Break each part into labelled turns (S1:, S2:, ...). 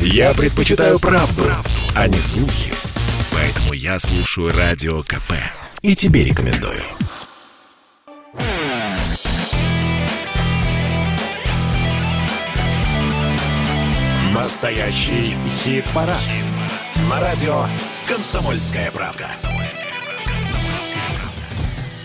S1: Я предпочитаю правду, правду, а не слухи. Поэтому я слушаю Радио КП. И тебе рекомендую. Настоящий хит-парад. На радио «Комсомольская правда».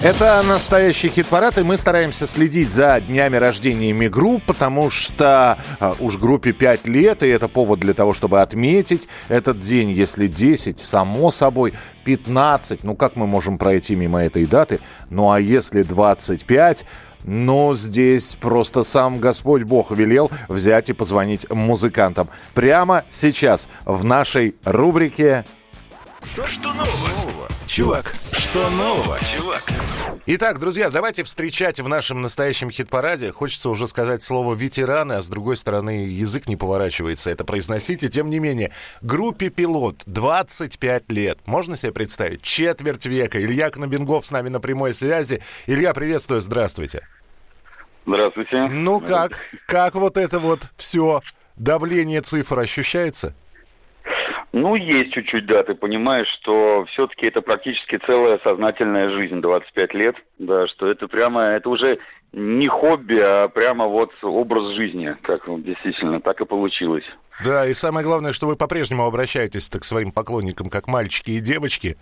S2: Это настоящий хит-парад, и мы стараемся следить за днями рождениями групп, потому что а, уж группе 5 лет, и это повод для того, чтобы отметить этот день. Если 10, само собой, 15, ну как мы можем пройти мимо этой даты? Ну а если 25, но здесь просто сам Господь Бог велел взять и позвонить музыкантам. Прямо сейчас в нашей рубрике
S1: что, что нового? Чувак, что нового, чувак?
S2: Итак, друзья, давайте встречать в нашем настоящем хит-параде. Хочется уже сказать слово «ветераны», а с другой стороны язык не поворачивается это произносить. И тем не менее, группе «Пилот» 25 лет. Можно себе представить? Четверть века. Илья Кнобингов с нами на прямой связи. Илья, приветствую, здравствуйте.
S3: Здравствуйте.
S2: Ну как? Как вот это вот все давление цифр ощущается?
S3: Ну, есть чуть-чуть, да, ты понимаешь, что все-таки это практически целая сознательная жизнь, 25 лет, да, что это прямо, это уже не хобби, а прямо вот образ жизни, как действительно, так и получилось.
S2: Да, и самое главное, что вы по-прежнему обращаетесь к своим поклонникам, как мальчики и девочки,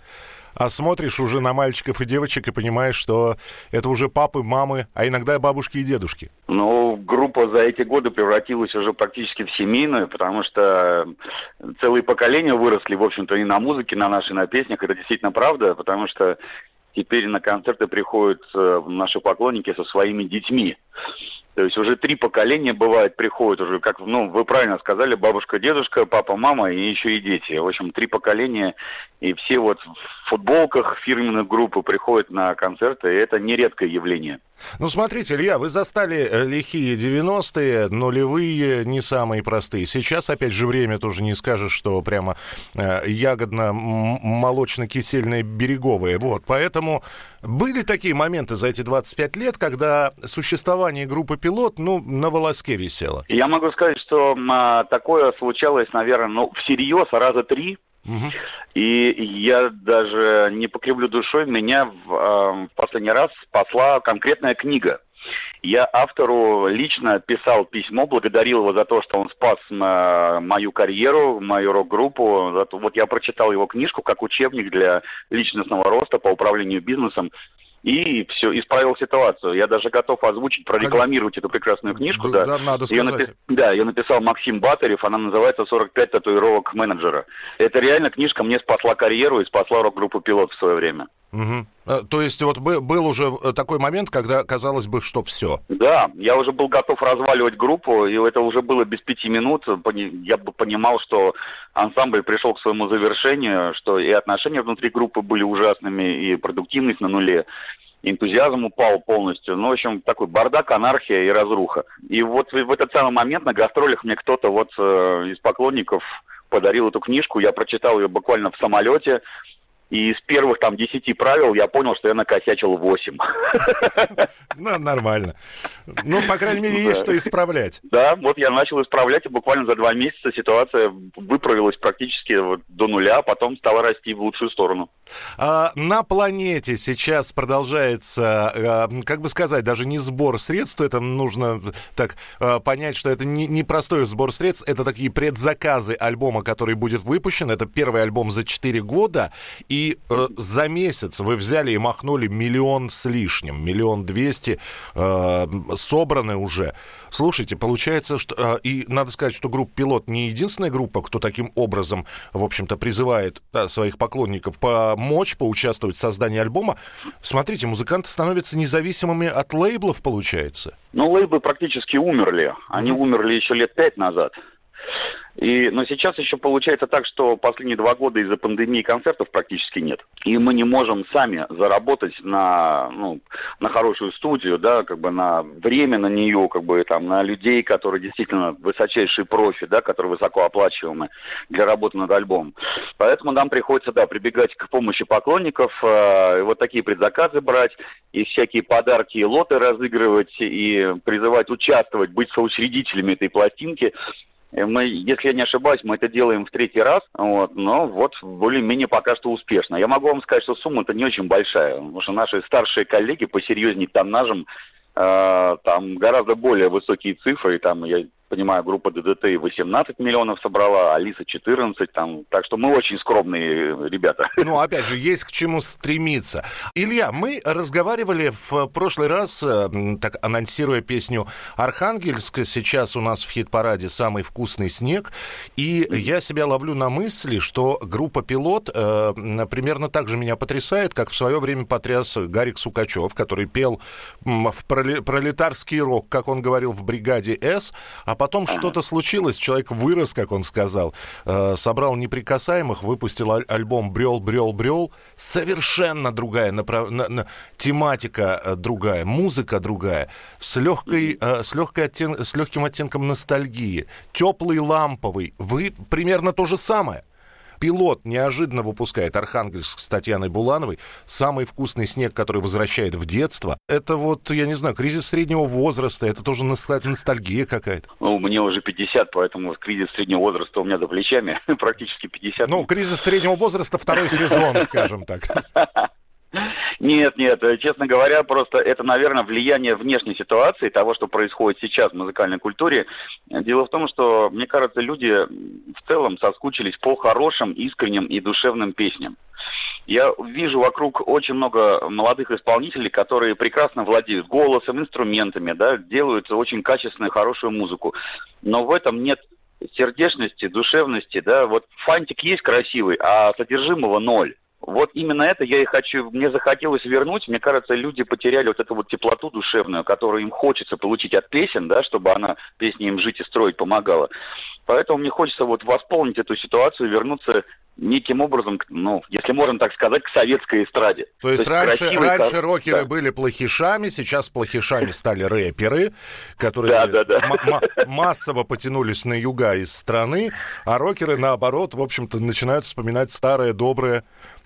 S2: а смотришь уже на мальчиков и девочек и понимаешь, что это уже папы, мамы, а иногда и бабушки и дедушки.
S3: Ну, группа за эти годы превратилась уже практически в семейную, потому что целые поколения выросли, в общем-то, и на музыке, на нашей, на песнях. Это действительно правда, потому что теперь на концерты приходят э, наши поклонники со своими детьми. То есть уже три поколения бывает приходят уже, как ну, вы правильно сказали, бабушка, дедушка, папа, мама и еще и дети. В общем, три поколения, и все вот в футболках фирменных группы приходят на концерты, и это нередкое явление.
S2: Ну, смотрите, Илья, вы застали э, лихие 90-е, нулевые, не самые простые. Сейчас, опять же, время тоже не скажешь, что прямо э, ягодно-молочно-кисельное береговое. Вот, поэтому были такие моменты за эти 25 лет, когда существование группы «Пилот», ну, на волоске висело.
S3: Я могу сказать, что а, такое случалось, наверное, ну, всерьез раза три, Угу. И я даже не покреплю душой, меня в, э, в последний раз спасла конкретная книга. Я автору лично писал письмо, благодарил его за то, что он спас мою карьеру, мою рок-группу. Вот я прочитал его книжку как учебник для личностного роста по управлению бизнесом и все, исправил ситуацию. Я даже готов озвучить, прорекламировать эту прекрасную книжку. Да,
S2: да надо сказать. Ее, напи...
S3: да, ее написал Максим Батарев, она называется «45 татуировок менеджера». Это реально книжка мне спасла карьеру и спасла рок-группу «Пилот» в свое время.
S2: Угу. То есть вот был уже э, такой момент, когда казалось бы, что все.
S3: Да, я уже был готов разваливать группу, и это уже было без пяти минут. Я бы понимал, что ансамбль пришел к своему завершению, что и отношения внутри группы были ужасными, и продуктивность на нуле энтузиазм упал полностью. Ну, в общем, такой бардак, анархия и разруха. И вот в этот самый момент на гастролях мне кто-то вот э, из поклонников подарил эту книжку, я прочитал ее буквально в самолете, и из первых там десяти правил я понял, что я накосячил восемь.
S2: Ну, нормально. Ну, по крайней мере, есть что исправлять.
S3: Да, вот я начал исправлять, и буквально за два месяца ситуация выправилась практически до нуля, а потом стала расти в лучшую сторону.
S2: А, на планете сейчас продолжается, а, как бы сказать, даже не сбор средств, это нужно так а, понять, что это не, не простой сбор средств, это такие предзаказы альбома, который будет выпущен. Это первый альбом за 4 года, и э, за месяц вы взяли и махнули миллион с лишним, миллион двести э, собраны уже. Слушайте, получается, что... Э, и надо сказать, что группа «Пилот» не единственная группа, кто таким образом, в общем-то, призывает да, своих поклонников помочь, поучаствовать в создании альбома. Смотрите, музыканты становятся независимыми от лейблов, получается.
S3: Ну, лейблы практически умерли. Они mm-hmm. умерли еще лет пять назад. И, но сейчас еще получается так, что последние два года из-за пандемии концертов практически нет. И мы не можем сами заработать на, ну, на хорошую студию, да, как бы на время на нее, как бы там, на людей, которые действительно высочайшие профи, да, которые высоко оплачиваемы для работы над альбомом. Поэтому нам приходится, да, прибегать к помощи поклонников, э, вот такие предзаказы брать, и всякие подарки и лоты разыгрывать, и призывать участвовать, быть соучредителями этой пластинки. Мы, если я не ошибаюсь, мы это делаем в третий раз, вот, но вот более-менее пока что успешно. Я могу вам сказать, что сумма-то не очень большая, потому что наши старшие коллеги посерьезнее тоннажем э, там гораздо более высокие цифры, там я понимаю, группа ДДТ 18 миллионов собрала, Алиса 14, там, так что мы очень скромные ребята.
S2: Ну, опять же, есть к чему стремиться. Илья, мы разговаривали в прошлый раз, э, так анонсируя песню «Архангельск», сейчас у нас в хит-параде «Самый вкусный снег», и я себя ловлю на мысли, что группа «Пилот» э, примерно так же меня потрясает, как в свое время потряс Гарик Сукачев, который пел в пролетарский рок, как он говорил, в «Бригаде С», а потом что-то случилось, человек вырос, как он сказал, э, собрал неприкасаемых, выпустил аль- альбом «Брел, брел, брел». Совершенно другая направ... на, на... тематика э, другая, музыка другая, с, легкой, э, с, легкой оттен... с легким оттенком ностальгии, теплый, ламповый. Вы примерно то же самое. Пилот неожиданно выпускает Архангельск с Татьяной Булановой. Самый вкусный снег, который возвращает в детство. Это вот, я не знаю, кризис среднего возраста, это тоже ностальгия какая-то.
S3: Ну, мне уже 50, поэтому кризис среднего возраста у меня за плечами. Практически 50.
S2: Ну, кризис среднего возраста второй сезон, скажем так.
S3: Нет, нет, э, честно говоря, просто это, наверное, влияние внешней ситуации, того, что происходит сейчас в музыкальной культуре. Дело в том, что, мне кажется, люди в целом соскучились по хорошим, искренним и душевным песням. Я вижу вокруг очень много молодых исполнителей, которые прекрасно владеют голосом, инструментами, да, делают очень качественную, хорошую музыку. Но в этом нет сердечности, душевности, да, вот фантик есть красивый, а содержимого ноль. Вот именно это я и хочу, мне захотелось вернуть. Мне кажется, люди потеряли вот эту вот теплоту душевную, которую им хочется получить от песен, да, чтобы она песни им жить и строить помогала. Поэтому мне хочется вот восполнить эту ситуацию, вернуться неким образом, ну, если можно так сказать, к советской эстраде.
S2: То есть, То есть раньше, раньше как... рокеры да. были плохишами, сейчас плохишами стали рэперы, которые да, да, да. массово потянулись на юга из страны, а рокеры, наоборот, в общем-то, начинают вспоминать старое, доброе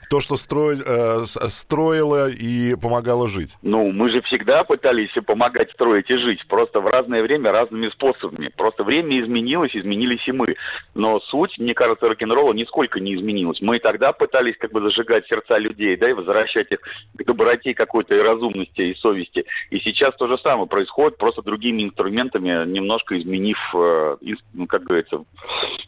S2: то, что строил, э, строило и помогало жить?
S3: Ну, мы же всегда пытались помогать строить и жить, просто в разное время разными способами. Просто время изменилось, изменились и мы. Но суть, мне кажется, рок-н-ролла нисколько не изменилась. Мы и тогда пытались как бы зажигать сердца людей, да, и возвращать их к доброте какой-то и разумности, и совести. И сейчас то же самое происходит, просто другими инструментами, немножко изменив, э, ну, как говорится,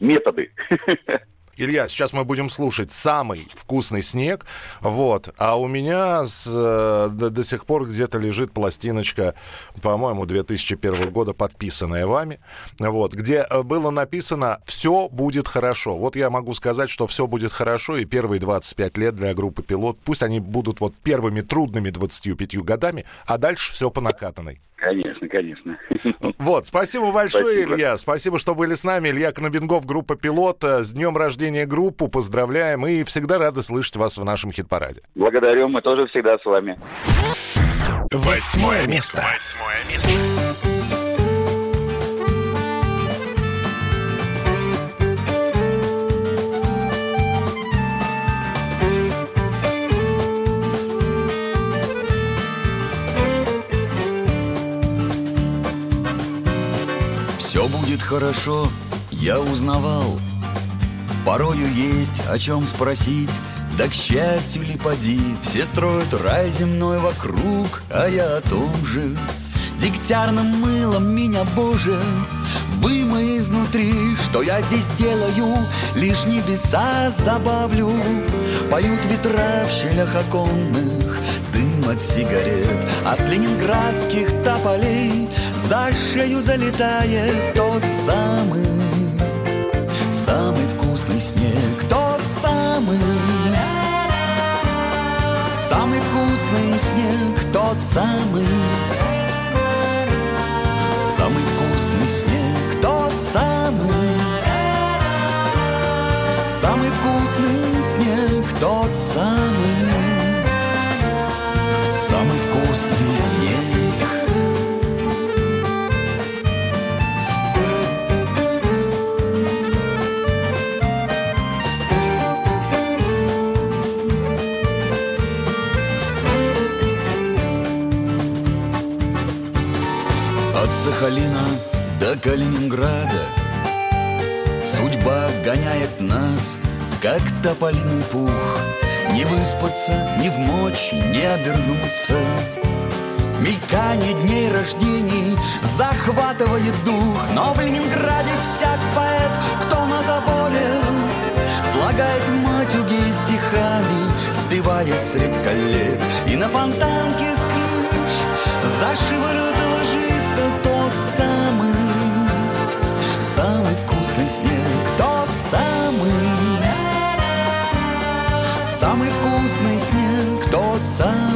S3: методы.
S2: Илья, сейчас мы будем слушать самый вкусный снег, вот, а у меня с, э, до, до сих пор где-то лежит пластиночка, по-моему, 2001 года, подписанная вами, вот, где э, было написано «Все будет хорошо». Вот я могу сказать, что все будет хорошо, и первые 25 лет для группы «Пилот», пусть они будут вот первыми трудными 25 годами, а дальше все по накатанной.
S3: Конечно, конечно.
S2: Вот, спасибо большое, спасибо. Илья. Спасибо, что были с нами. Илья Кнобингов, группа «Пилота». С днем рождения группу. Поздравляем. И всегда рады слышать вас в нашем хит-параде.
S3: Благодарю. Мы тоже всегда с вами.
S1: Восьмое место. Восьмое место.
S4: Будет хорошо, я узнавал. Порою есть о чем спросить, да к счастью ли поди, все строят рай земной вокруг, а я о том же. Дегтярным мылом меня, Боже, вымой изнутри, что я здесь делаю, лишь небеса забавлю. Поют ветра в щелях оконных, дым от сигарет, а с ленинградских тополей за шею залетает тот самый, самый вкусный снег, тот самый. Самый вкусный снег, тот самый. Самый вкусный снег, тот самый. Самый вкусный снег, тот самый. Сахалина до Калининграда. Судьба гоняет нас, как тополиный пух. Не выспаться, ни в мочь, не обернуться. Мелькание дней рождений захватывает дух. Но в Ленинграде всяк поэт, кто на заборе Слагает матюги стихами, спевая средь коллег. И на фонтанке с крыш за снег,